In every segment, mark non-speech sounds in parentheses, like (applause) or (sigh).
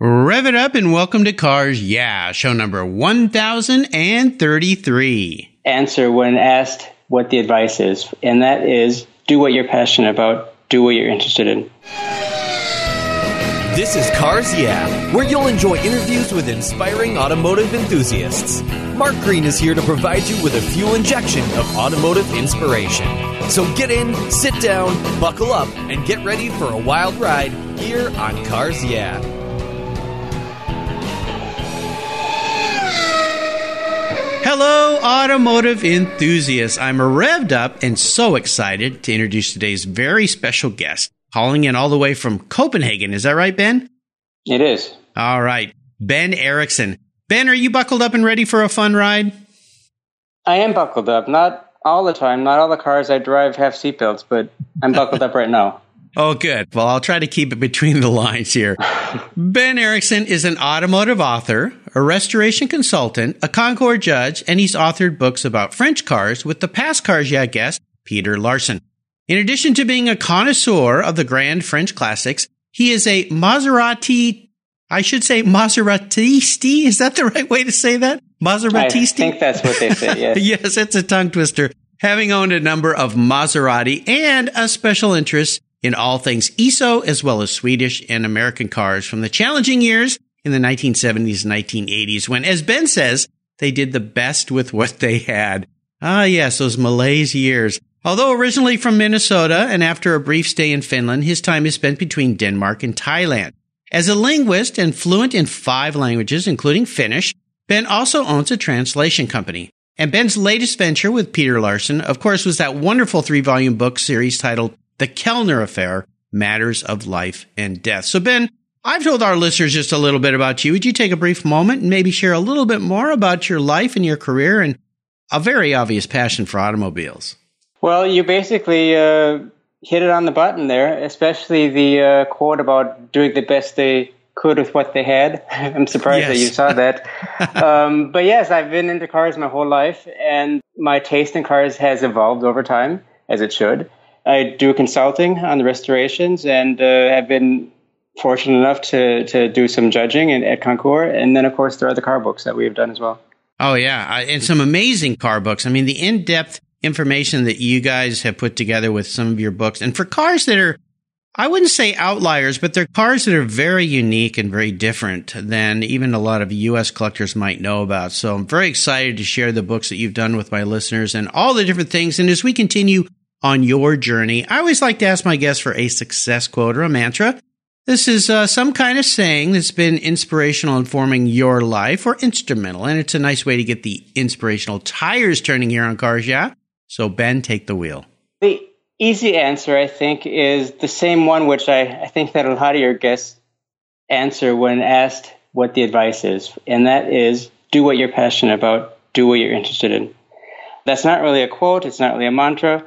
Rev it up and welcome to Cars Yeah, show number 1033. Answer when asked what the advice is, and that is do what you're passionate about, do what you're interested in. This is Cars Yeah, where you'll enjoy interviews with inspiring automotive enthusiasts. Mark Green is here to provide you with a fuel injection of automotive inspiration. So get in, sit down, buckle up, and get ready for a wild ride here on Cars Yeah. Hello, automotive enthusiasts. I'm revved up and so excited to introduce today's very special guest, calling in all the way from Copenhagen. Is that right, Ben? It is. All right. Ben Erickson. Ben, are you buckled up and ready for a fun ride? I am buckled up. Not all the time. Not all the cars I drive have seatbelts, but I'm buckled up right now. (laughs) (laughs) Oh, good. Well, I'll try to keep it between the lines here. (laughs) ben Erickson is an automotive author, a restoration consultant, a Concours judge, and he's authored books about French cars with the past Cars Yeah guest, Peter Larsen. In addition to being a connoisseur of the grand French classics, he is a Maserati, I should say Maseratisti. Is that the right way to say that? Maseratisti? I think that's what they say, yes. (laughs) yes, it's a tongue twister. Having owned a number of Maserati and a special interest in all things Iso, as well as Swedish and American cars from the challenging years in the 1970s and 1980s, when, as Ben says, they did the best with what they had. Ah, yes, those malaise years. Although originally from Minnesota and after a brief stay in Finland, his time is spent between Denmark and Thailand. As a linguist and fluent in five languages, including Finnish, Ben also owns a translation company. And Ben's latest venture with Peter Larsen, of course, was that wonderful three volume book series titled the Kellner Affair, Matters of Life and Death. So, Ben, I've told our listeners just a little bit about you. Would you take a brief moment and maybe share a little bit more about your life and your career and a very obvious passion for automobiles? Well, you basically uh, hit it on the button there, especially the uh, quote about doing the best they could with what they had. (laughs) I'm surprised yes. that you saw that. (laughs) um, but yes, I've been into cars my whole life, and my taste in cars has evolved over time, as it should. I do consulting on the restorations and uh, have been fortunate enough to to do some judging in, at Concours, and then of course there are the car books that we have done as well. Oh yeah, and some amazing car books. I mean, the in depth information that you guys have put together with some of your books, and for cars that are, I wouldn't say outliers, but they're cars that are very unique and very different than even a lot of U.S. collectors might know about. So I'm very excited to share the books that you've done with my listeners and all the different things. And as we continue on your journey. I always like to ask my guests for a success quote or a mantra. This is uh, some kind of saying that's been inspirational in forming your life or instrumental, and it's a nice way to get the inspirational tires turning here on Cars Yeah. So, Ben, take the wheel. The easy answer, I think, is the same one which I, I think that a lot of your guests answer when asked what the advice is, and that is do what you're passionate about, do what you're interested in. That's not really a quote, it's not really a mantra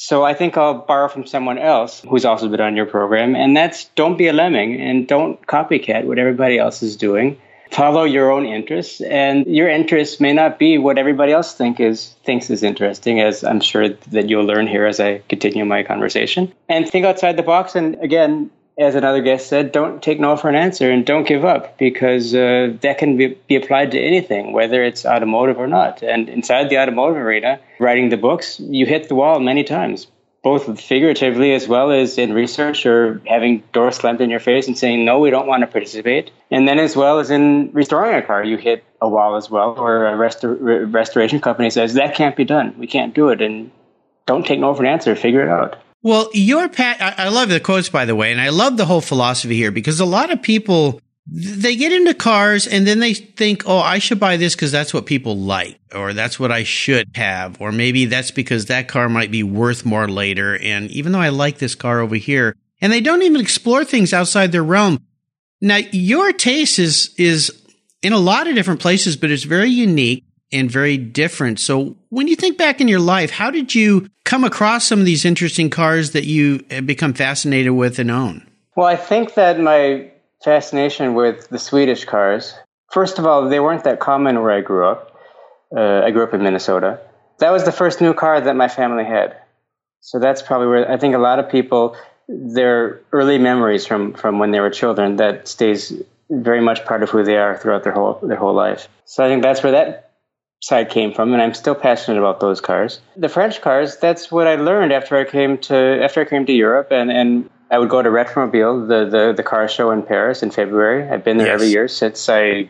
so I think I'll borrow from someone else who's also been on your program, and that's don't be a lemming and don't copycat what everybody else is doing. Follow your own interests, and your interests may not be what everybody else think is thinks is interesting, as I'm sure that you'll learn here as I continue my conversation. And think outside the box, and again, as another guest said, don't take no for an answer and don't give up because uh, that can be, be applied to anything, whether it's automotive or not. And inside the automotive arena, writing the books, you hit the wall many times, both figuratively as well as in research or having doors slammed in your face and saying, no, we don't want to participate. And then as well as in restoring a car, you hit a wall as well, or a restor- restoration company says, that can't be done. We can't do it. And don't take no for an answer. Figure it out. Well, your pat, I, I love the quotes, by the way, and I love the whole philosophy here because a lot of people, they get into cars and then they think, oh, I should buy this because that's what people like, or that's what I should have, or maybe that's because that car might be worth more later. And even though I like this car over here, and they don't even explore things outside their realm. Now, your taste is, is in a lot of different places, but it's very unique and very different. So when you think back in your life, how did you come across some of these interesting cars that you become fascinated with and own? Well, I think that my fascination with the Swedish cars, first of all, they weren't that common where I grew up. Uh, I grew up in Minnesota. That was the first new car that my family had. So that's probably where I think a lot of people, their early memories from, from when they were children, that stays very much part of who they are throughout their whole their whole life. So I think that's where that side came from, and I'm still passionate about those cars. The French cars, that's what I learned after I came to after I came to Europe, and and I would go to Retromobile, the the, the car show in Paris in February. I've been there yes. every year since I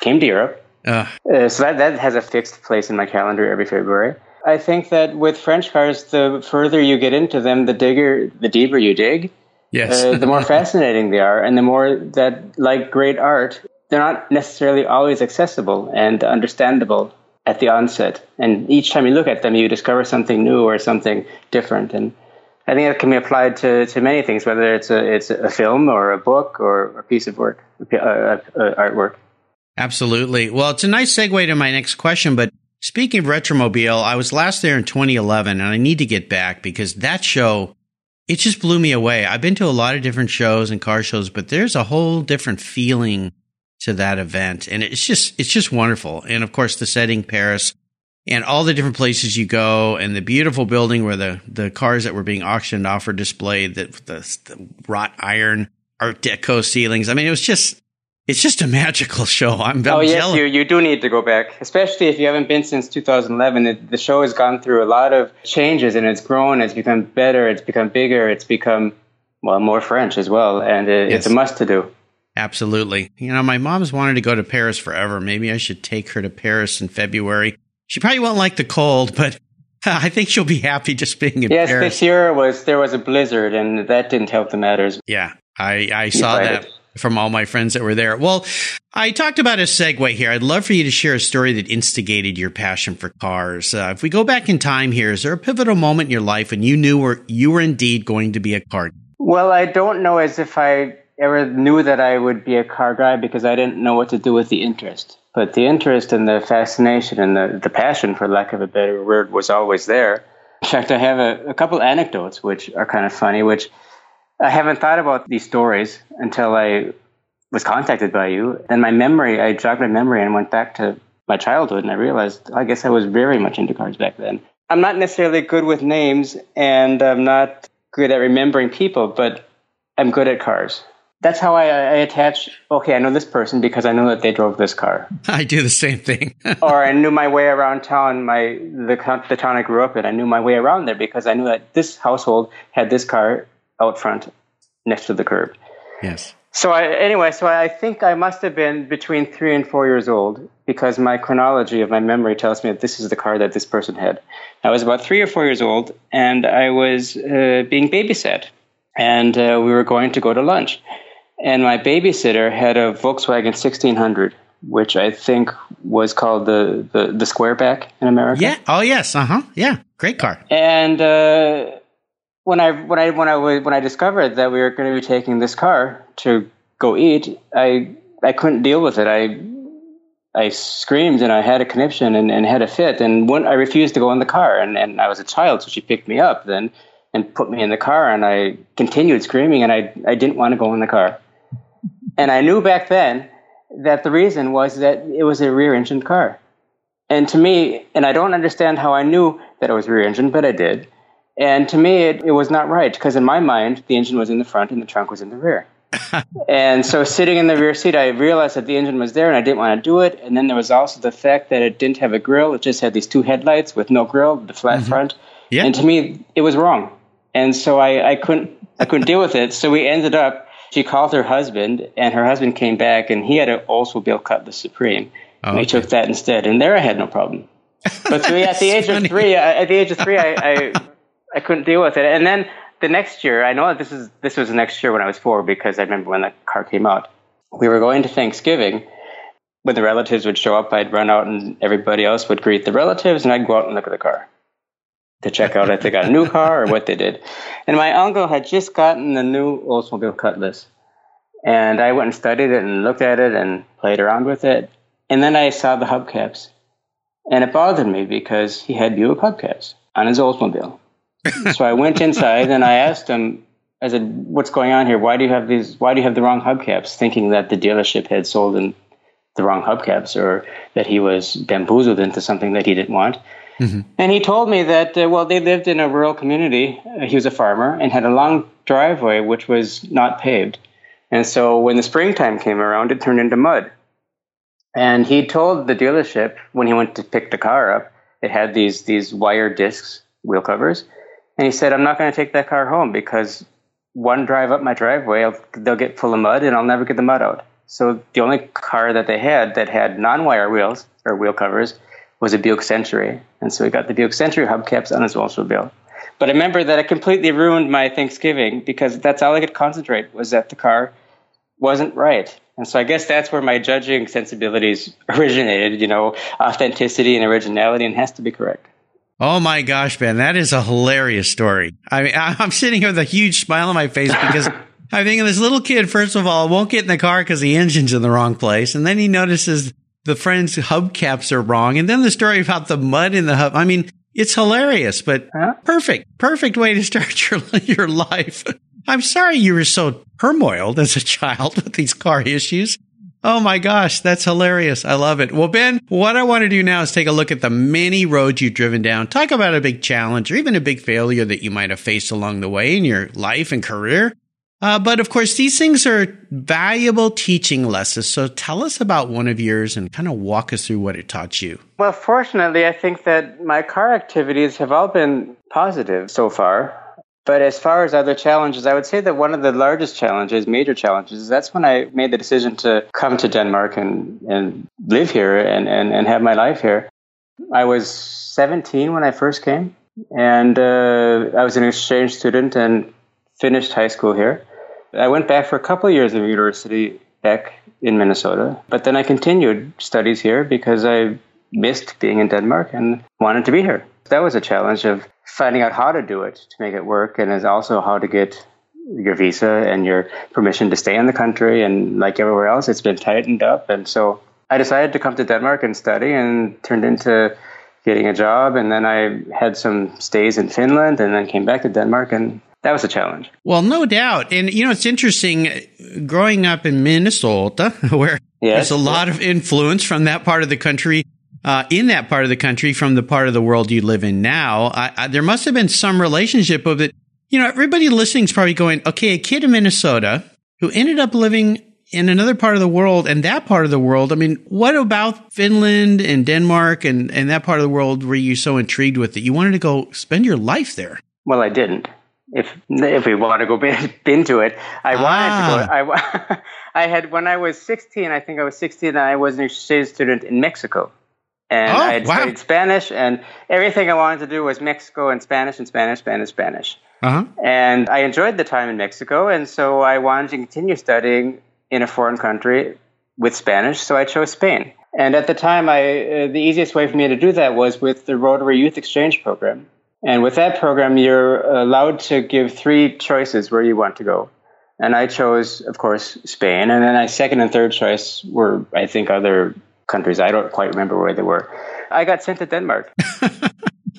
came to Europe. Uh. Uh, so that that has a fixed place in my calendar every February. I think that with French cars, the further you get into them, the digger, the deeper you dig. Yes. uh, the more (laughs) fascinating they are, and the more that, like great art, they're not necessarily always accessible and understandable at the onset. And each time you look at them, you discover something new or something different. And I think that can be applied to, to many things, whether it's a it's a film or a book or a piece of work, uh, uh, artwork. Absolutely. Well, it's a nice segue to my next question, but Speaking of Retromobile, I was last there in 2011 and I need to get back because that show, it just blew me away. I've been to a lot of different shows and car shows, but there's a whole different feeling to that event. And it's just, it's just wonderful. And of course, the setting, Paris, and all the different places you go and the beautiful building where the, the cars that were being auctioned off are displayed, the, the, the wrought iron art deco ceilings. I mean, it was just, it's just a (laughs) magical show. I'm, I'm oh yes, you you do need to go back, especially if you haven't been since 2011. It, the show has gone through a lot of changes and it's grown. It's become better. It's become bigger. It's become well more French as well, and it, yes. it's a must to do. Absolutely. You know, my mom's wanted to go to Paris forever. Maybe I should take her to Paris in February. She probably won't like the cold, but (laughs) I think she'll be happy just being in yes, Paris. Yes, this year was there was a blizzard, and that didn't help the matters. Yeah, I I saw that. It from all my friends that were there. Well, I talked about a segue here. I'd love for you to share a story that instigated your passion for cars. Uh, if we go back in time here, is there a pivotal moment in your life when you knew were, you were indeed going to be a car? Well, I don't know as if I ever knew that I would be a car guy because I didn't know what to do with the interest. But the interest and the fascination and the, the passion, for lack of a better word, was always there. In fact, I have a, a couple anecdotes which are kind of funny, which I haven't thought about these stories until I was contacted by you. And my memory, I jogged my memory and went back to my childhood and I realized oh, I guess I was very much into cars back then. I'm not necessarily good with names and I'm not good at remembering people, but I'm good at cars. That's how I, I attach, okay, I know this person because I know that they drove this car. (laughs) I do the same thing. (laughs) or I knew my way around town, my the, the town I grew up in. I knew my way around there because I knew that this household had this car out front next to the curb. Yes. So I, anyway, so I think I must have been between three and four years old because my chronology of my memory tells me that this is the car that this person had. I was about three or four years old, and I was uh, being babysat, and uh, we were going to go to lunch. And my babysitter had a Volkswagen 1600, which I think was called the the, the Squareback in America. Yeah. Oh yes. Uh huh. Yeah. Great car. And uh, when I when I when I when I discovered that we were going to be taking this car to go eat, I I couldn't deal with it. I I screamed and I had a conniption and, and had a fit and when, I refused to go in the car and, and I was a child so she picked me up then and put me in the car and I continued screaming and I I didn't want to go in the car. And I knew back then that the reason was that it was a rear engine car. And to me, and I don't understand how I knew that it was rear engine, but I did and to me, it, it was not right because in my mind, the engine was in the front and the trunk was in the rear. (laughs) and so sitting in the rear seat, I realized that the engine was there and I didn't want to do it. And then there was also the fact that it didn't have a grill. It just had these two headlights with no grill, the flat mm-hmm. front. Yeah. And to me, it was wrong. And so I, I couldn't, I couldn't deal with it. So we ended up, she called her husband and her husband came back and he had an Oldsmobile Cutlass Supreme. Oh, and we took that instead. And there I had no problem. But so at the (laughs) age funny. of three, at the age of three, I, I I couldn't deal with it. And then the next year, I know that this is this was the next year when I was four because I remember when the car came out. We were going to Thanksgiving. When the relatives would show up, I'd run out and everybody else would greet the relatives, and I'd go out and look at the car to check out if they got a new car or what they did. And my uncle had just gotten the new Oldsmobile Cutlass. And I went and studied it and looked at it and played around with it. And then I saw the hubcaps. And it bothered me because he had Buick hubcaps on his Oldsmobile so I went inside and I asked him, I said, what's going on here? Why do you have these, why do you have the wrong hubcaps? Thinking that the dealership had sold him the wrong hubcaps or that he was bamboozled into something that he didn't want. Mm-hmm. And he told me that, uh, well, they lived in a rural community. Uh, he was a farmer and had a long driveway which was not paved. And so when the springtime came around, it turned into mud. And he told the dealership when he went to pick the car up, it had these these wire discs, wheel covers, and he said, "I'm not going to take that car home because one drive up my driveway, I'll, they'll get full of mud, and I'll never get the mud out." So the only car that they had that had non-wire wheels or wheel covers was a Buick Century, and so he got the Buick Century hubcaps on his Oldsmobile. But I remember that it completely ruined my Thanksgiving because that's all I could concentrate was that the car wasn't right. And so I guess that's where my judging sensibilities (laughs) originated, you know, authenticity and originality and has to be correct. Oh my gosh, Ben, that is a hilarious story. I mean, (laughs) I'm sitting here with a huge smile on my face because (laughs) I'm thinking this little kid, first of all, won't get in the car because the engine's in the wrong place. And then he notices the friend's hubcaps are wrong. And then the story about the mud in the hub. I mean, it's hilarious, but huh? perfect, perfect way to start (laughs) your, your life. I'm sorry you were so turmoiled as a child with these car issues. Oh my gosh, that's hilarious. I love it. Well, Ben, what I want to do now is take a look at the many roads you've driven down, talk about a big challenge or even a big failure that you might have faced along the way in your life and career. Uh, but of course, these things are valuable teaching lessons. So tell us about one of yours and kind of walk us through what it taught you. Well, fortunately, I think that my car activities have all been positive so far. But as far as other challenges, I would say that one of the largest challenges, major challenges, is that's when I made the decision to come to Denmark and, and live here and, and, and have my life here. I was 17 when I first came, and uh, I was an exchange student and finished high school here. I went back for a couple of years of university back in Minnesota, but then I continued studies here because I missed being in Denmark and wanted to be here. That was a challenge of finding out how to do it to make it work, and is also how to get your visa and your permission to stay in the country. And like everywhere else, it's been tightened up. And so I decided to come to Denmark and study, and turned into getting a job. And then I had some stays in Finland, and then came back to Denmark, and that was a challenge. Well, no doubt. And, you know, it's interesting growing up in Minnesota, (laughs) where yes, there's a lot of influence from that part of the country uh, in that part of the country from the part of the world you live in now. I, I, there must have been some relationship of it. You know, everybody listening is probably going, okay, a kid in Minnesota who ended up living in another part of the world and that part of the world. I mean, what about Finland and Denmark and, and that part of the world were you so intrigued with that you wanted to go spend your life there? Well, I didn't. If if we want to go (laughs) into it, I ah. wanted to go. I, (laughs) I had when I was 16. I think I was 16. I was an exchange student in Mexico and oh, I had wow. studied Spanish, and everything I wanted to do was Mexico and Spanish and Spanish, Spanish, Spanish. Uh-huh. And I enjoyed the time in Mexico, and so I wanted to continue studying in a foreign country with Spanish, so I chose Spain. And at the time, I uh, the easiest way for me to do that was with the Rotary Youth Exchange Program. And with that program, you're allowed to give three choices where you want to go. And I chose, of course, Spain. And then my second and third choice were, I think, other countries. I don't quite remember where they were. I got sent to Denmark. (laughs)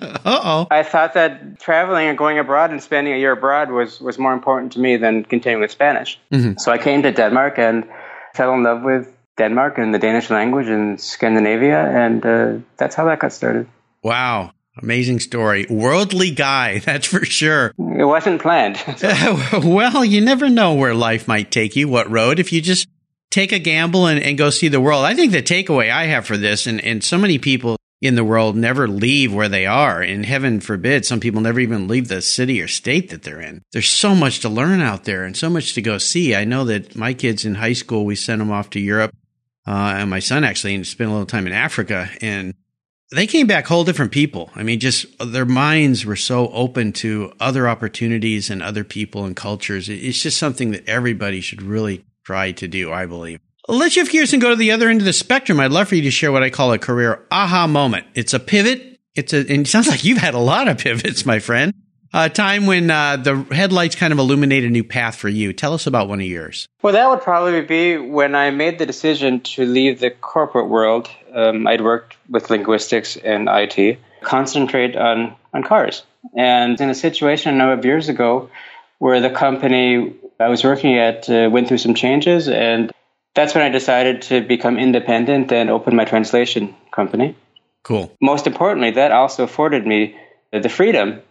Uh-oh. I thought that traveling and going abroad and spending a year abroad was, was more important to me than continuing with Spanish. Mm-hmm. So I came to Denmark and fell in love with Denmark and the Danish language and Scandinavia, and uh, that's how that got started. Wow. Amazing story. Worldly guy, (laughs) that's for sure. It wasn't planned. (laughs) (laughs) well, you never know where life might take you, what road. If you just take a gamble and, and go see the world. I think the takeaway I have for this, and, and so many people in the world never leave where they are. And heaven forbid, some people never even leave the city or state that they're in. There's so much to learn out there and so much to go see. I know that my kids in high school, we sent them off to Europe. Uh, and my son actually spent a little time in Africa and they came back whole different people. I mean, just their minds were so open to other opportunities and other people and cultures. It's just something that everybody should really try to do, I believe. Let's shift gears and go to the other end of the spectrum. I'd love for you to share what I call a career aha moment. It's a pivot. It's a, and it sounds like you've had a lot of pivots, my friend. A time when uh, the headlights kind of illuminate a new path for you. Tell us about one of yours. Well, that would probably be when I made the decision to leave the corporate world. Um, I'd worked with linguistics and IT, concentrate on, on cars. And in a situation a number of years ago where the company I was working at uh, went through some changes, and that's when I decided to become independent and open my translation company. Cool. Most importantly, that also afforded me the freedom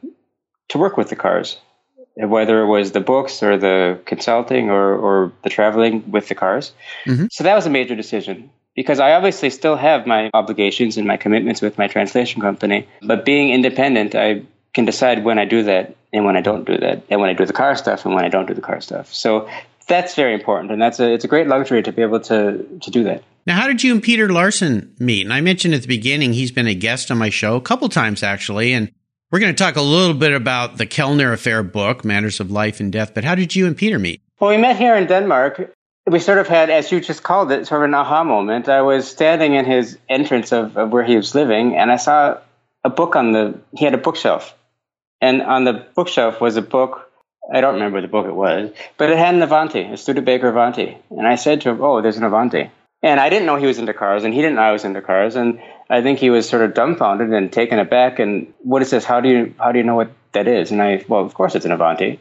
to work with the cars. whether it was the books or the consulting or, or the traveling with the cars. Mm-hmm. So that was a major decision because I obviously still have my obligations and my commitments with my translation company. But being independent, I can decide when I do that and when I don't do that, and when I do the car stuff and when I don't do the car stuff. So that's very important, and that's a it's a great luxury to be able to to do that. Now, how did you and Peter Larsen meet? And I mentioned at the beginning he's been a guest on my show a couple times actually, and we're going to talk a little bit about the Kellner Affair book, Matters of Life and Death. But how did you and Peter meet? Well, we met here in Denmark. We sort of had, as you just called it, sort of an aha moment. I was standing in his entrance of, of where he was living, and I saw a book on the. He had a bookshelf, and on the bookshelf was a book I don't remember the book it was, but it had an Avanti, a Studebaker Avanti. And I said to him, Oh, there's an Avanti. And I didn't know he was into cars, and he didn't know I was into cars. And I think he was sort of dumbfounded and taken aback. And what is this? How do you how do you know what that is? And I, well, of course it's an Avanti.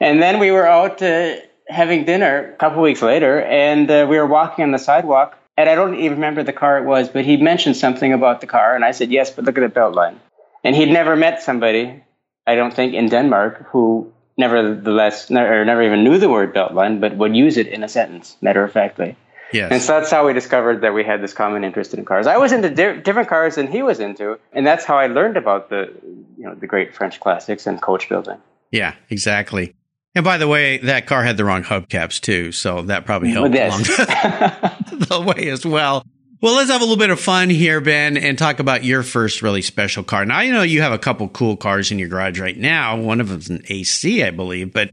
And then we were out uh, having dinner a couple weeks later, and uh, we were walking on the sidewalk. And I don't even remember the car it was, but he mentioned something about the car, and I said yes, but look at the belt line. And he'd never met somebody, I don't think, in Denmark who nevertheless, or never even knew the word beltline, but would use it in a sentence, matter of factly. Yes. And so that's how we discovered that we had this common interest in cars. I was into di- different cars than he was into, and that's how I learned about the, you know, the great French classics and coach building. Yeah, exactly. And by the way, that car had the wrong hubcaps too, so that probably mm, helped along (laughs) (laughs) the way as well. Well, let's have a little bit of fun here, Ben, and talk about your first really special car. Now, I know you have a couple cool cars in your garage right now. One of them's an AC, I believe, but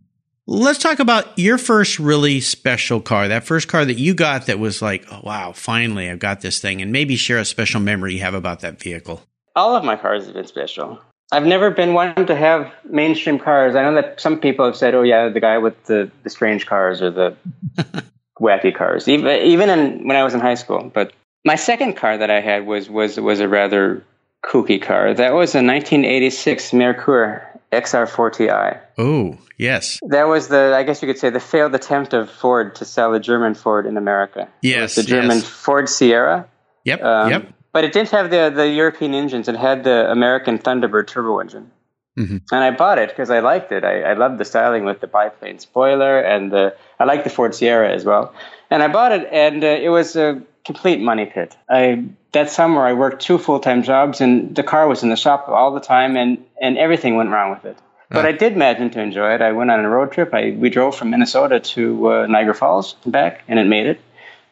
let's talk about your first really special car. That first car that you got that was like, oh, wow, finally I've got this thing, and maybe share a special memory you have about that vehicle. All of my cars have been special. I've never been one to have mainstream cars. I know that some people have said, "Oh yeah, the guy with the, the strange cars or the (laughs) wacky cars." Even even in, when I was in high school, but my second car that I had was was was a rather kooky car. That was a 1986 Merkur XR4Ti. Oh, yes. That was the, I guess you could say, the failed attempt of Ford to sell a German Ford in America. Yes. The German yes. Ford Sierra. Yep. Um, yep. But it didn't have the, the European engines. It had the American Thunderbird turbo engine. Mm-hmm. And I bought it because I liked it. I, I loved the styling with the biplane spoiler, and the, I liked the Ford Sierra as well. And I bought it, and uh, it was a complete money pit. I that summer I worked two full time jobs, and the car was in the shop all the time, and and everything went wrong with it. But oh. I did manage to enjoy it. I went on a road trip. I we drove from Minnesota to uh, Niagara Falls and back, and it made it.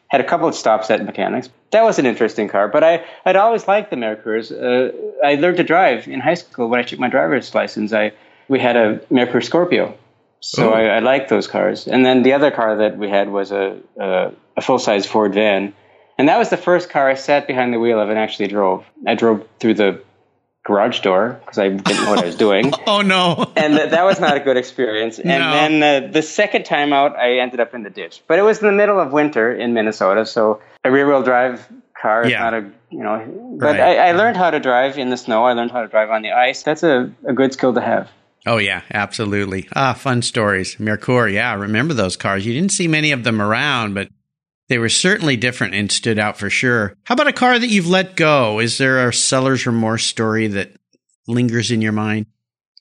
Had a couple of stops at mechanics. That was an interesting car, but I I'd always liked the Merkurs. Uh, I learned to drive in high school when I took my driver's license. I we had a Merkur Scorpio, so oh. I, I liked those cars. And then the other car that we had was a a, a full size Ford van and that was the first car I sat behind the wheel of and actually drove. I drove through the garage door because I didn't know what I was doing. (laughs) oh no! and th- that was not a good experience. And no. then uh, the second time out, I ended up in the ditch. But it was in the middle of winter in Minnesota, so a rear-wheel drive car is yeah. not a you know. But right. I, I, learned how to drive in the snow. I learned how to drive on the ice. That's a, a good skill to have. Oh yeah, absolutely. Ah, fun stories. Merkur, yeah, remember those cars. You didn't see many of them around, but they were certainly different and stood out for sure. How about a car that you've let go? Is there a seller's remorse story that lingers in your mind?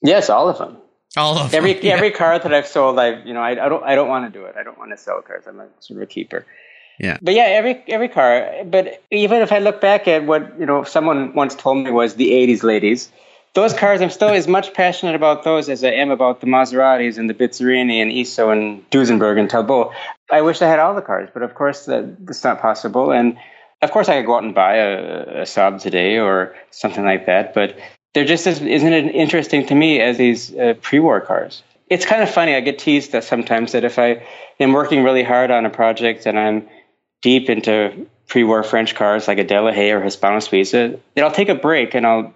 Yes, all of them. All of every them. Yeah. every car that I've sold, I've you know I, I don't I don't want to do it. I don't want to sell cars. I'm a sort of a keeper. Yeah. But yeah, every every car. But even if I look back at what you know, someone once told me was the '80s ladies those cars, I'm still as much passionate about those as I am about the Maseratis and the Bizzarini and Iso and Duesenberg and Talbot. I wish I had all the cars, but of course that, that's not possible. And of course, I could go out and buy a, a Saab today or something like that, but they're just as isn't it interesting to me as these uh, pre-war cars. It's kind of funny. I get teased that sometimes that if I am working really hard on a project and I'm deep into pre-war French cars like a Delahaye or Hispano Suiza, that I'll take a break and I'll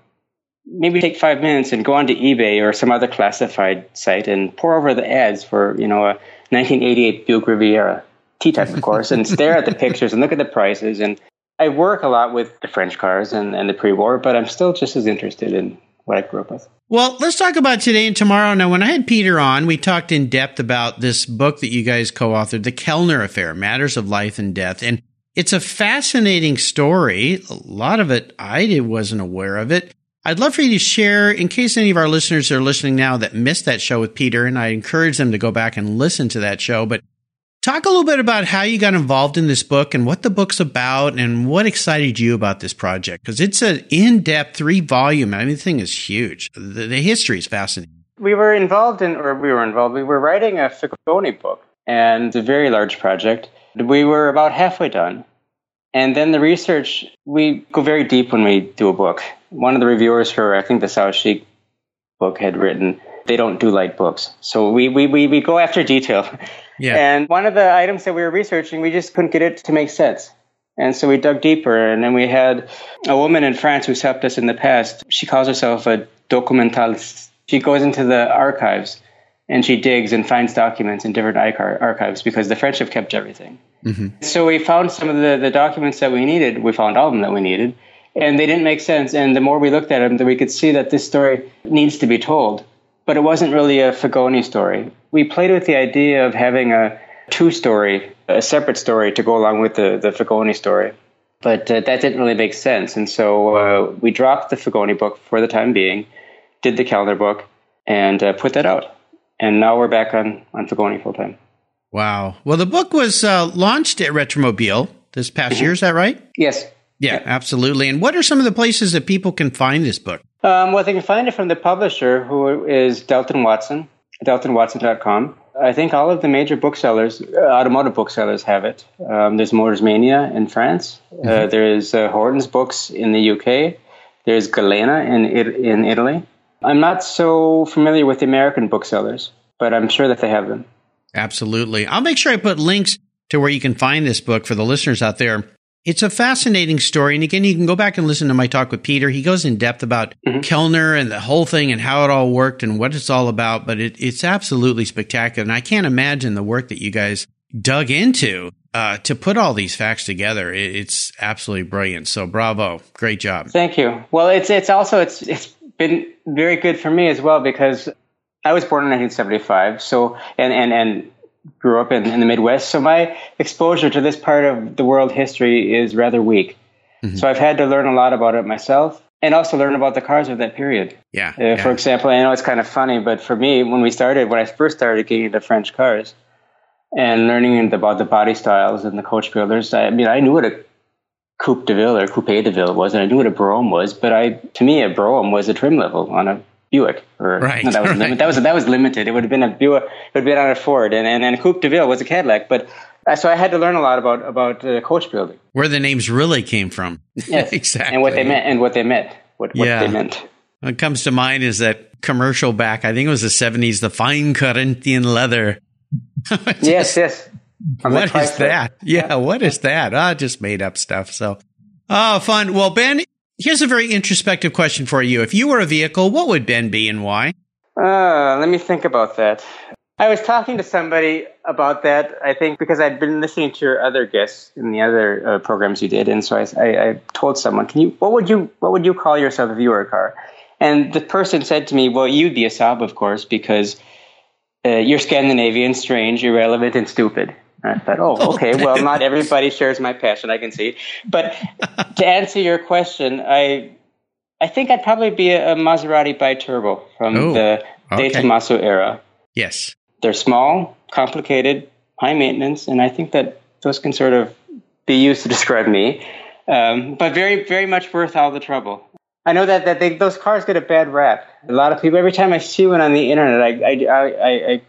maybe take five minutes and go onto eBay or some other classified site and pour over the ads for you know a 1988 Buick Riviera T-type, of course, and stare at the pictures and look at the prices. And I work a lot with the French cars and, and the pre-war, but I'm still just as interested in what I grew up with. Well, let's talk about today and tomorrow. Now, when I had Peter on, we talked in depth about this book that you guys co-authored, The Kellner Affair: Matters of Life and Death, and it's a fascinating story. A lot of it I wasn't aware of it. I'd love for you to share, in case any of our listeners are listening now that missed that show with Peter, and I encourage them to go back and listen to that show. But talk a little bit about how you got involved in this book and what the book's about and what excited you about this project. Because it's an in depth three volume. I mean, the thing is huge. The, the history is fascinating. We were involved in, or we were involved, we were writing a Facconi book, and it's a very large project. We were about halfway done. And then the research, we go very deep when we do a book one of the reviewers for I think the Saoutchik book had written they don't do light books. So we, we, we, we go after detail. Yeah. (laughs) And one of the items that we were researching, we just couldn't get it to make sense. And so we dug deeper, and then we had a woman in France who's helped us in the past. She calls herself a documentalist. She goes into the archives and she digs and finds documents in different archives because the French have kept everything. Mm-hmm. So we found some of the, the documents that we needed. We found all of them that we needed and they didn't make sense. And the more we looked at them, the we could see that this story needs to be told. But it wasn't really a Facconi story. We played with the idea of having a two story, a separate story to go along with the, the Facconi story. But uh, that didn't really make sense. And so uh, we dropped the Facconi book for the time being, did the Kellner book, and uh, put that out. And now we're back on, on Facconi full time. Wow. Well, the book was uh, launched at Retromobile this past year. Is that right? Yes. Yeah, absolutely. And what are some of the places that people can find this book? Um, well, they can find it from the publisher, who is Dalton Watson, daltonwatson.com. I think all of the major booksellers, uh, automotive booksellers, have it. Um, there's Motors Mania in France. Mm-hmm. Uh, there's uh, Horton's Books in the UK. There's Galena in in Italy. I'm not so familiar with the American booksellers, but I'm sure that they have them. Absolutely. I'll make sure I put links to where you can find this book for the listeners out there. It's a fascinating story. And again, you can go back and listen to my talk with Peter. He goes in depth about mm-hmm. Kellner and the whole thing and how it all worked and what it's all about. But it, it's absolutely spectacular. And I can't imagine the work that you guys dug into uh, to put all these facts together. It, it's absolutely brilliant. So bravo. Great job. Thank you. Well, it's, it's also, it's, it's been very good for me as well because I was born in 1975. So, and, and, and grew up in, in the Midwest, so my exposure to this part of the world history is rather weak. Mm-hmm. So I've had to learn a lot about it myself and also learn about the cars of that period. Yeah, uh, yeah. For example, I know it's kind of funny, but for me, when we started, when I first started getting into French cars and learning about the body styles and the coach builders, I mean, I knew what a Coupe de Ville or Coupe de Ville was, and I knew what a Brougham was, but I, to me, a Brougham was a trim level on a Buick, or right, no, that was right. (laughs) that was that was limited. It would have been a Buick, it would have been on a Ford, and and, and Coupe de Ville was a Cadillac. But uh, so I had to learn a lot about about uh, coach building, where the names really came from. (laughs) Yes, (laughs) exactly, and what they meant, and what they meant, what, what yeah. they meant. What comes to mind is that commercial back. I think it was the seventies, the fine Corinthian leather. Yes, yes. What is that? Yeah, what is that? Ah, oh, just made up stuff. So, oh, fun. Well, Ben, Here's a very introspective question for you. If you were a vehicle, what would Ben be and why? Uh, let me think about that. I was talking to somebody about that, I think, because I'd been listening to your other guests in the other uh, programs you did. And so I, I, I, told someone, can you, what would you, what would you call yourself if you were a car? And the person said to me, well, you'd be a Saab, of course, because uh, you're Scandinavian, strange, irrelevant, and stupid. I thought, (laughs) oh, okay, well, not everybody shares my passion. I can see. But (laughs) to answer your question, I I think I'd probably be a, a Maserati biturbo from Ooh, the De Tomaso era. Yes, they're small, complicated, high maintenance, and I think that those can sort of be used to describe me. Um, but very, very much worth all the trouble. I know that that they, those cars get a bad rap. A lot of people. Every time I see one on the internet, I I, I, I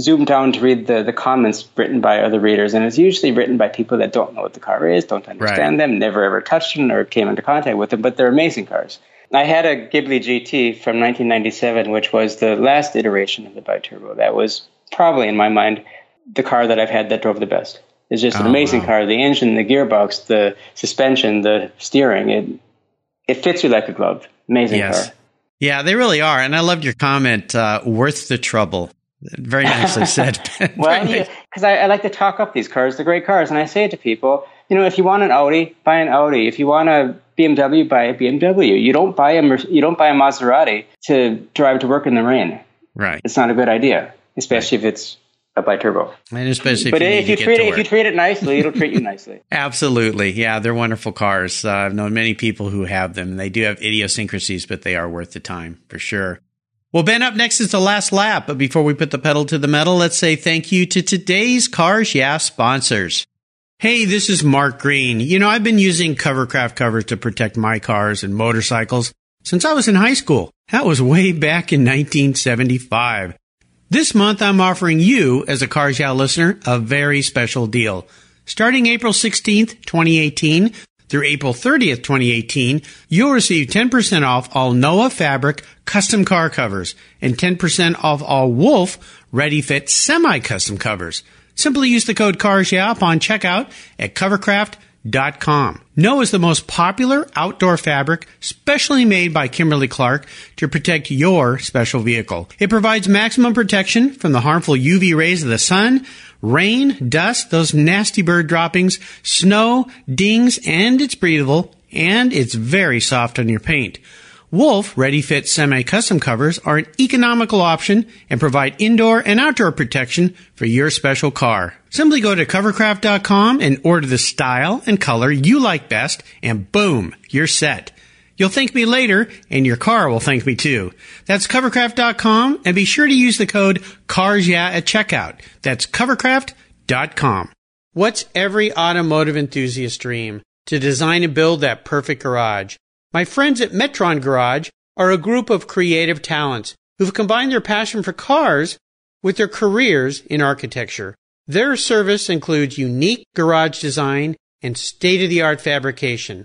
zoom down to read the, the comments written by other readers, and it's usually written by people that don't know what the car is, don't understand right. them, never ever touched them or came into contact with them, but they're amazing cars. I had a Ghibli GT from 1997, which was the last iteration of the biturbo. That was probably, in my mind, the car that I've had that drove the best. It's just an oh, amazing wow. car. The engine, the gearbox, the suspension, the steering, it, it fits you like a glove. Amazing yes. car. Yeah, they really are. And I loved your comment, uh, worth the trouble. Very nicely (laughs) said. well, because I, I, like to talk up these cars. They're great cars, and I say to people, you know, if you want an Audi, buy an Audi. If you want a BMW, buy a BMW. You don't buy a you don't buy a Maserati to drive to work in the rain. Right. It's not a good idea, especially right. if it's a biturbo. And especially, but if you, if you treat it, if you treat it nicely, it'll treat you (laughs) nicely. Absolutely, yeah, they're wonderful cars. Uh, I've known many people who have them. They do have idiosyncrasies, but they are worth the time for sure. Well, Ben, up next is the last lap. But before we put the pedal to the metal, let's say thank you to today's Cars Yeah sponsors. Hey, this is Mark Green. You know, I've been using Covercraft covers to protect my cars and motorcycles since I was in high school. That was way back in 1975. This month, I'm offering you, as a Cars Yeah listener, a very special deal. Starting April 16th, 2018, through April 30th, 2018, you'll receive 10% off all Noah fabric custom car covers and 10% off all Wolf ready fit semi custom covers. Simply use the code CARS yeah upon checkout at covercraft.com. Noah is the most popular outdoor fabric specially made by Kimberly Clark to protect your special vehicle. It provides maximum protection from the harmful UV rays of the sun, rain, dust, those nasty bird droppings, snow, dings, and it's breathable and it's very soft on your paint. Wolf Ready Fit Semi Custom Covers are an economical option and provide indoor and outdoor protection for your special car. Simply go to covercraft.com and order the style and color you like best, and boom, you're set. You'll thank me later, and your car will thank me too. That's covercraft.com, and be sure to use the code CARSYEAH at checkout. That's covercraft.com. What's every automotive enthusiast dream? To design and build that perfect garage. My friends at Metron Garage are a group of creative talents who've combined their passion for cars with their careers in architecture. Their service includes unique garage design and state of the art fabrication.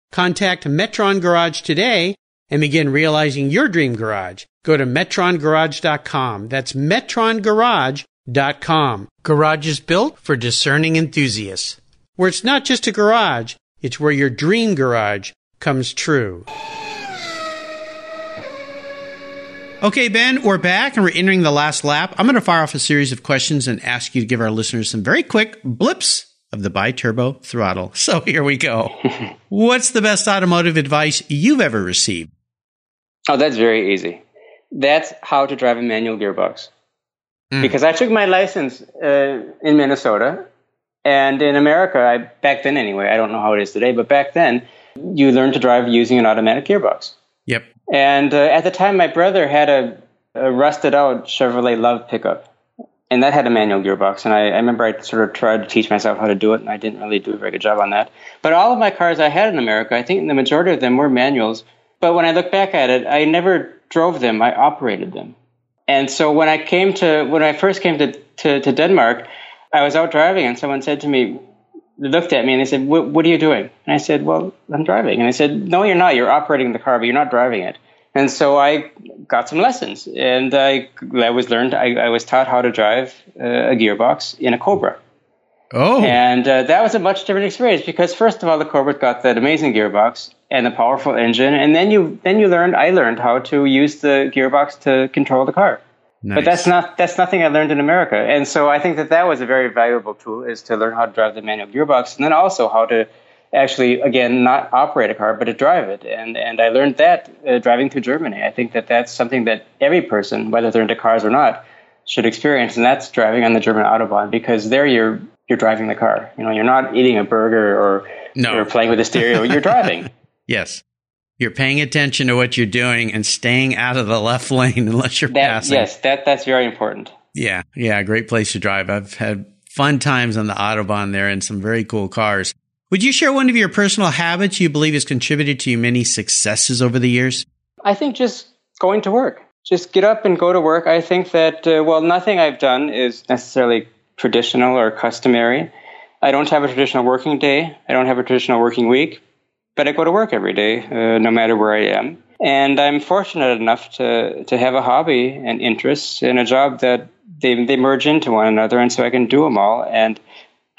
Contact Metron Garage today and begin realizing your dream garage. Go to metrongarage.com. That's metrongarage.com. Garage is built for discerning enthusiasts. Where it's not just a garage, it's where your dream garage comes true. Okay, Ben, we're back and we're entering the last lap. I'm going to fire off a series of questions and ask you to give our listeners some very quick blips of the biturbo throttle. (laughs) So here we go. What's the best automotive advice you've ever received? Oh, that's very easy. That's how to drive a manual gearbox. Mm. Because I took my license uh, in Minnesota and in America, I, back then anyway, I don't know how it is today, but back then you learned to drive using an automatic gearbox. Yep. And uh, at the time, my brother had a, a, rusted out Chevrolet LUV pickup, and that had a manual gearbox. And I, I, remember I sort of tried to teach myself how to do it, and I didn't really do a very good job on that. But all of my cars I had in America, I think the majority of them were manuals. But when I look back at it, I never drove them; I operated them. And so when I came to when I first came to, to, to Denmark, I was out driving, and someone said to me, looked at me and they said, "What are you doing?" And I said, "Well, I'm driving." And they said, "No, you're not. You're operating the car, but you're not driving it." And so I got some lessons, and I, I was learned. I, I was taught how to drive uh, a gearbox in a Cobra. Oh, and uh, that was a much different experience because first of all, the Cobra got that amazing gearbox and the powerful engine, and then you then you learned. I learned how to use the gearbox to control the car. Nice. But that's not that's nothing I learned in America, and so I think that that was a very valuable tool is to learn how to drive the manual gearbox, and then also how to actually again not operate a car but to drive it, and and I learned that uh, driving through Germany. I think that that's something that every person, whether they're into cars or not, should experience, and that's driving on the German autobahn because there you're you're driving the car. You know, you're not eating a burger or no. you're playing with the stereo. You're driving. (laughs) yes you're paying attention to what you're doing and staying out of the left lane (laughs) unless you're that, passing. Yes, that that's very important. Yeah, yeah, great place to drive. I've had fun times on the autobahn there and some very cool cars. Would you share one of your personal habits you believe has contributed to your many successes over the years? I think just going to work. Just get up and go to work. I think that uh, well, nothing I've done is necessarily traditional or customary. I don't have a traditional working day. I don't have a traditional working week but I go to work every day, uh, no matter where I am. And I'm fortunate enough to, to have a hobby and interests and a job that they, they merge into one another. And so I can do them all. And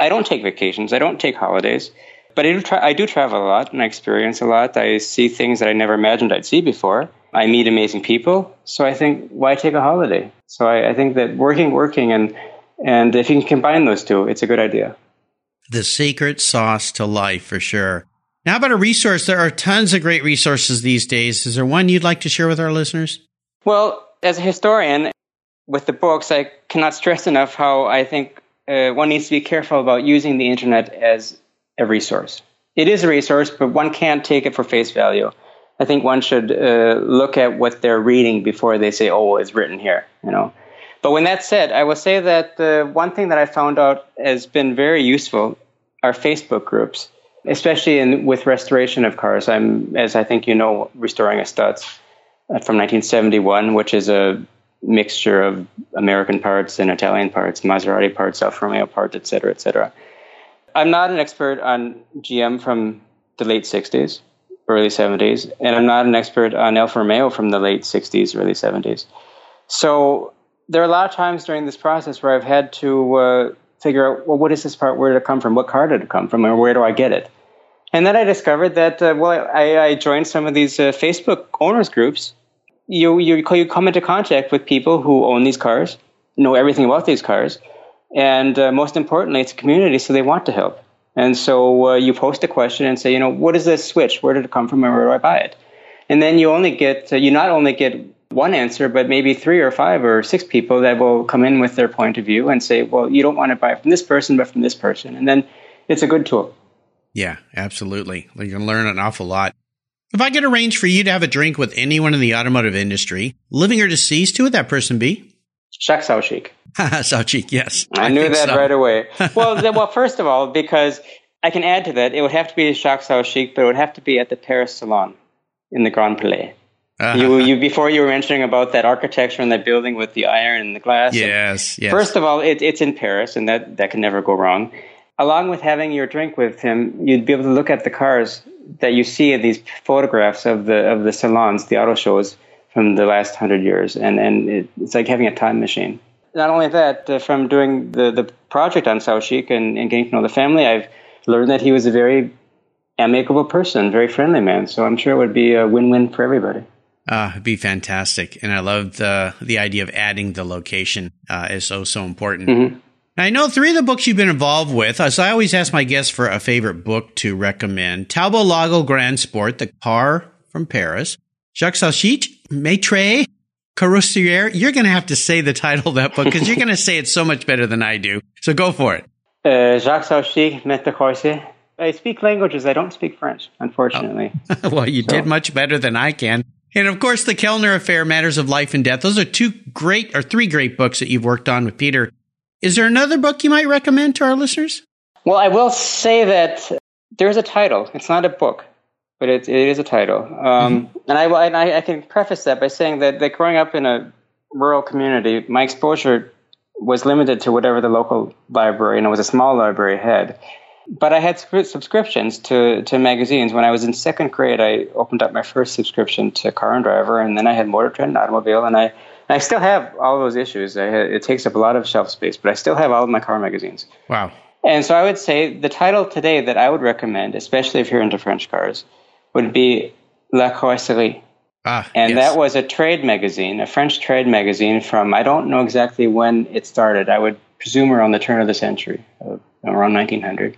I don't take vacations. I don't take holidays. But I do, tra- I do travel a lot and I experience a lot. I see things that I never imagined I'd see before. I meet amazing people. So I think, why take a holiday? So I, I think that working, working, and and if you can combine those two, it's a good idea. The secret sauce to life, for sure. Now, about a resource, there are tons of great resources these days. Is there one you'd like to share with our listeners? Well, as a historian, with the books, I cannot (laughs) stress enough how I think uh, one needs to be careful about using the internet as a resource. It is a resource, but one can't take it for face value. I think one should uh, look at what they're reading before they say, "Oh, it's written here," you know. But when that's said, I will say that the one thing that I found out has been very useful are Facebook groups, especially in, with restoration of cars. I'm, as I think you know, restoring a Stutz uh, from 1971, which is a mixture of American parts and Italian parts, Maserati parts, Alfa Romeo parts, et cetera, et cetera. I'm not an expert on GM from the late 60s, early 70s, and I'm not an expert on Alfa Romeo from the late 60s, early 70s. So there are a lot of times during this process where I've had to uh, figure out, well, what is this part? Where did it come from? What car did it come from? And where do I get it? And then I discovered that, uh, well, I, I, joined some of these uh, Facebook owners groups. You, you, you come into contact with people who own these cars, know everything about these cars, and uh, most importantly, it's a community, so they want to help. And so uh, you post a question and say, you know, what is this switch? Where did it come from, and where do I buy it? And then you only get, uh, you not only get one answer, but maybe three or five or six people that will come in with their point of view and say, well, you don't want to buy from this person, but from this person. And then it's a good tool. Yeah, absolutely. You can learn an awful lot. If I could arrange for you to have a drink with anyone in the automotive industry, living or deceased, who would that person be? Jacques Saoutchik. Saoutchik, yes. I, I knew that so. right away. (laughs) Well, well, first of all, because I can add to that, it would have to be Jacques Saoutchik, but it would have to be at the Paris Salon in the Grand Palais. Uh-huh. You, you before you were mentioning about that architecture and that building with the iron and the glass. Yes, yes. First of all, it, it's in Paris, and that that can never go wrong. Along with having your drink with him, you'd be able to look at the cars that you see in these photographs of the of the salons, the auto shows from the last hundred years, and and it, it's like having a time machine. Not only that, uh, from doing the the project on Saoutchik and, and getting to know the family, I've learned that he was a very amicable person, very friendly man. So I'm sure it would be a win-win for everybody. Uh, it'd be fantastic. And I love the, the idea of adding the location uh, is so, so important. Mm-hmm. I know three of the books you've been involved with. Uh, so I always ask my guests for a favorite book to recommend. Talbot Lago Grand Sport, The Car from Paris. Jacques Saoutchik, Maitre Carrossier. You're going to have to say the title of that book because you're going to say it so much better than I do. So go for it. Uh, Jacques Saoutchik, Maître Carrossier. I speak languages. I don't speak French, unfortunately. Oh. (laughs) well, you so. did much better than I can. And of course, The Kellner Affair, Matters of Life and Death. Those are two great or three great books that you've worked on with Peter. Is there another book you might recommend to our listeners? Well, I will say that there's a title. It's not a book, but it, it is a title. Um, mm-hmm. And I, and I, I can preface that by saying that, that growing up in a rural community, my exposure was limited to whatever the local library, and it was a small library, had. But I had subscriptions to, to magazines. When I was in second grade, I opened up my first subscription to Car and Driver, and then I had Motor Trend and Automobile, and I, I still have all those issues. Had, it takes up a lot of shelf space, but I still have all of my car magazines. Wow. And so I would say the title today that I would recommend, especially if you're into French cars, would be La Carrosserie. Ah, and yes. that was a trade magazine, a French trade magazine from, I don't know exactly when it started. I would presume around the turn of the century, uh, around 1900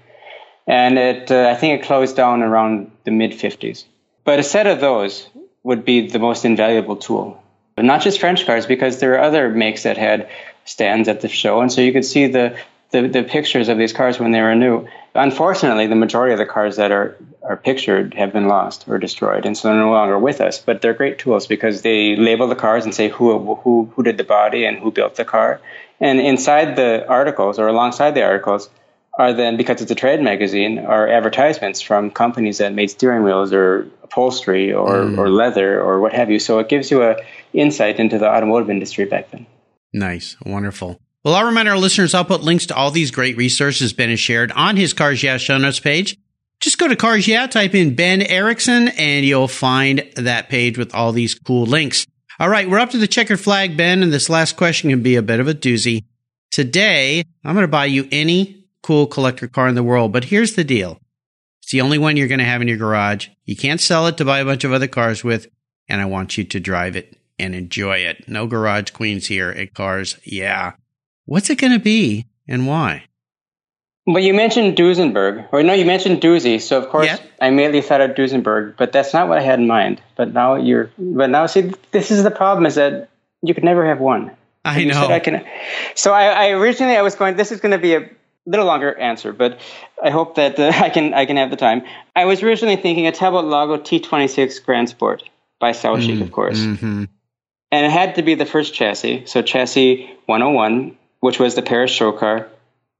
and it uh, I think it closed down around the mid 50s. But a set of those would be the most invaluable tool. But not just French cars, because there are other makes that had stands at the show, and so you could see the, the, the pictures of these cars when they were new. Unfortunately, the majority of the cars that are, are pictured have been lost or destroyed, and so they're no longer with us. But they're great tools because they label the cars and say who, who, who did the body and who built the car. And inside the articles or alongside the articles, are then because it's a trade magazine are advertisements from companies that made steering wheels or upholstery or, mm. or leather or what have you so it gives you a insight into the automotive industry back then nice wonderful well i'll remind our listeners i'll put links to all these great resources ben has shared on his cars yeah show notes page just go to cars yeah type in ben erickson and you'll find that page with all these cool links all right we're up to the checkered flag ben and this last question can be a bit of a doozy today i'm going to buy you any cool collector car in the world. But here's the deal. It's the only one you're going to have in your garage. You can't sell it to buy a bunch of other cars with. And I want you to drive it and enjoy it. No garage queens here at Cars. Yeah. What's it going to be and why? Well, you mentioned Duesenberg, or no, you mentioned Doozy. So of course, Yeah. I immediately thought of Duesenberg, but that's not what I had in mind. But now you're, but now see, this is the problem: is that you could never have one. I said know. I can. So I, I originally I was going. This is going to be a little longer answer, but I hope that uh, (laughs) I can I can have the time. I was originally thinking a Talbot Lago T26 Grand Sport by Saoutchik, of course, hmm and it had to be the first chassis. So chassis 101, which was the Paris show car,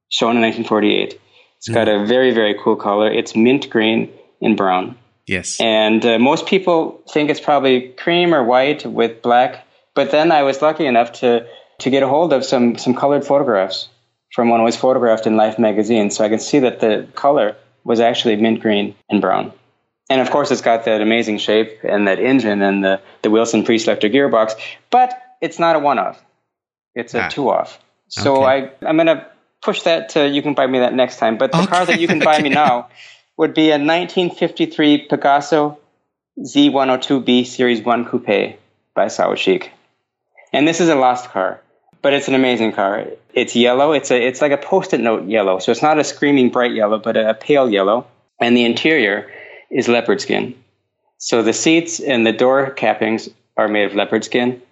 shown in 1948. It's got a very very cool color. It's mint green and brown. Yes. And uh, most people think it's probably cream or white with black. But then I was lucky enough to, to get a hold of some, some colored photographs from when it was photographed in Life magazine. So I can see that the color was actually mint green and brown. And of course, it's got that amazing shape and that engine and the, the Wilson pre-selector gearbox. But it's not a one-off. It's a Ah. two-off. So Okay. I, I'm going to push that to you can buy me that next time. But the car that you can buy me now (laughs) would be a 1953 Pegaso Z102B Series 1 Coupe by Saoutchik. And this is a lost car, but it's an amazing car. It's yellow. It's a it's like a post-it note yellow. So it's not a screaming bright yellow, but a, a pale yellow. And the interior is leopard skin. So the seats and the door cappings are made of leopard skin.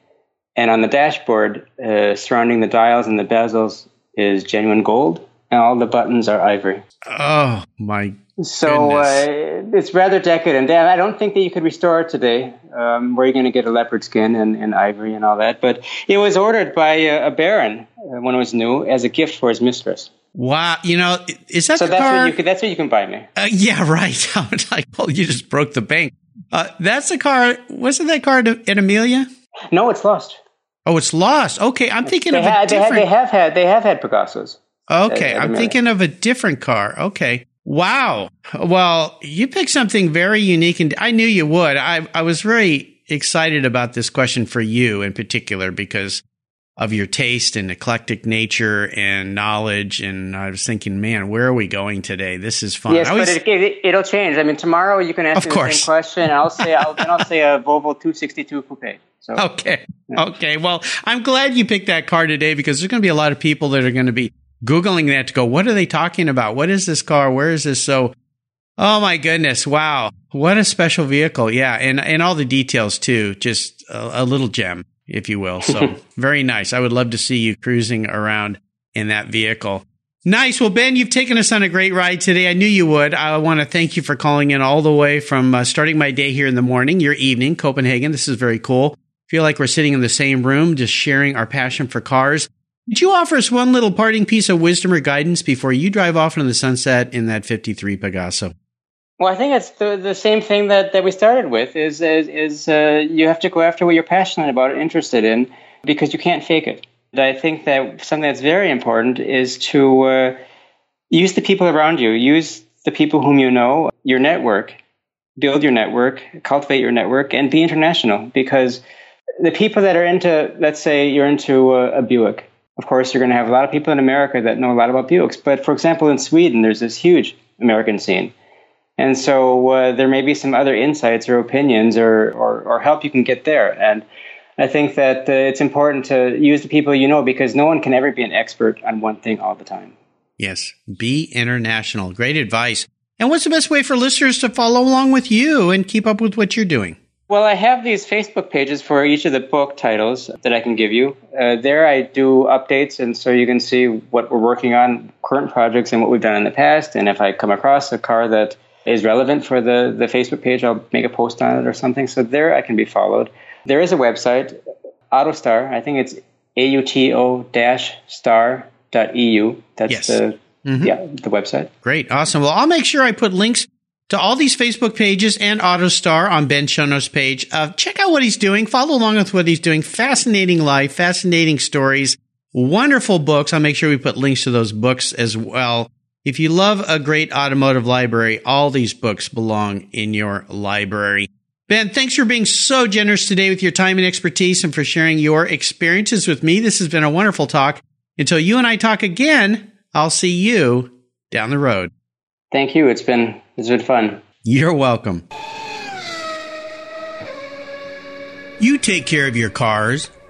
And on the dashboard, uh, surrounding the dials and the bezels, is genuine gold. And all the buttons are ivory. Oh my. So uh, it's rather decadent. And I don't think that you could restore it today. Um, where you're going to get a leopard skin and, and ivory and all that. But it was ordered by a, a baron uh, when it was new as a gift for his mistress. Wow. You know, is that So the that's car? what you could. That's what you can buy me. Uh, yeah, (laughs) right. (laughs) I was like, well, you just broke the bank. Uh, that's the car. Wasn't that car at at Amelia? No, it's lost. Oh, it's lost. Okay, I'm thinking They, of a ha- they, ha- different. they have had. They have had Pegasos. okay, at I'm Amelia. thinking of a different car. Okay. Wow. Well, you picked something very unique, and I knew you would. I I was very excited about this question for you in particular because of your taste and eclectic nature and knowledge. And I was thinking, man, where are we going today? This is fun. Yes, I but it, it, it'll change. I mean, tomorrow you can ask me the same question, I'll say I'll, then I'll say a Volvo 262 coupe. So Okay. Okay. Well, I'm glad you picked that car today because there's going to be a lot of people that are going to be Googling that to go, what are they talking about? What is this car? Where is this? So, oh my goodness. Wow. What a special vehicle. Yeah. And, and all the details too. Just a, a little gem, if you will. So (laughs) very nice. I would love to see you cruising around in that vehicle. Nice. Well, Ben, you've taken us on a great ride today. I knew you would. I want to thank you for calling in all the way from uh, starting my day here in the morning, your evening, Copenhagen. This is very cool. Feel like we're sitting in the same room, just sharing our passion for cars. Did you offer us one little parting piece of wisdom or guidance before you drive off into the sunset in that 53 Pegaso? Well, I think it's the, the same thing that, that we started with is is, is uh, you have to go after what you're passionate about, or interested in, because you can't fake it. And I think that something that's very important is to uh, use the people around you, use the people whom you know, your network, build your network, cultivate your network, and be international. Because the people that are into, let's say, you're into a, a Buick. Of course, you're going to have a lot of people in America that know a lot about Buicks. But for example, in Sweden, there's this huge American scene. And so uh, there may be some other insights or opinions or, or, or help you can get there. And I think that uh, it's important to use the people you know because no one can ever be an expert on one thing all the time. Yes, be international. Great advice. And what's the best way for listeners to follow along with you and keep up with what you're doing? Well, I have these Facebook pages for each of the book titles that I can give you. Uh, there I do updates, and so you can see what we're working on, current projects, and what we've done in the past. And if I come across a car that is relevant for the, the Facebook page, I'll make a post on it or something. So there I can be followed. There is a website, AutoStar. I think it's auto-star.eu. That's Yes. the yeah the website. Great. Awesome. Well, I'll make sure I put links to all these Facebook pages and AutoStar on Ben Shono's page. Uh, check out what he's doing. Follow along with what he's doing. Fascinating life, fascinating stories, wonderful books. I'll make sure we put links to those books as well. If you love a great automotive library, all these books belong in your library. Ben, thanks for being so generous today with your time and expertise and for sharing your experiences with me. This has been a wonderful talk. Until you and I talk again, I'll see you down the road. Thank you. It's been it's been fun. You're welcome. You take care of your cars,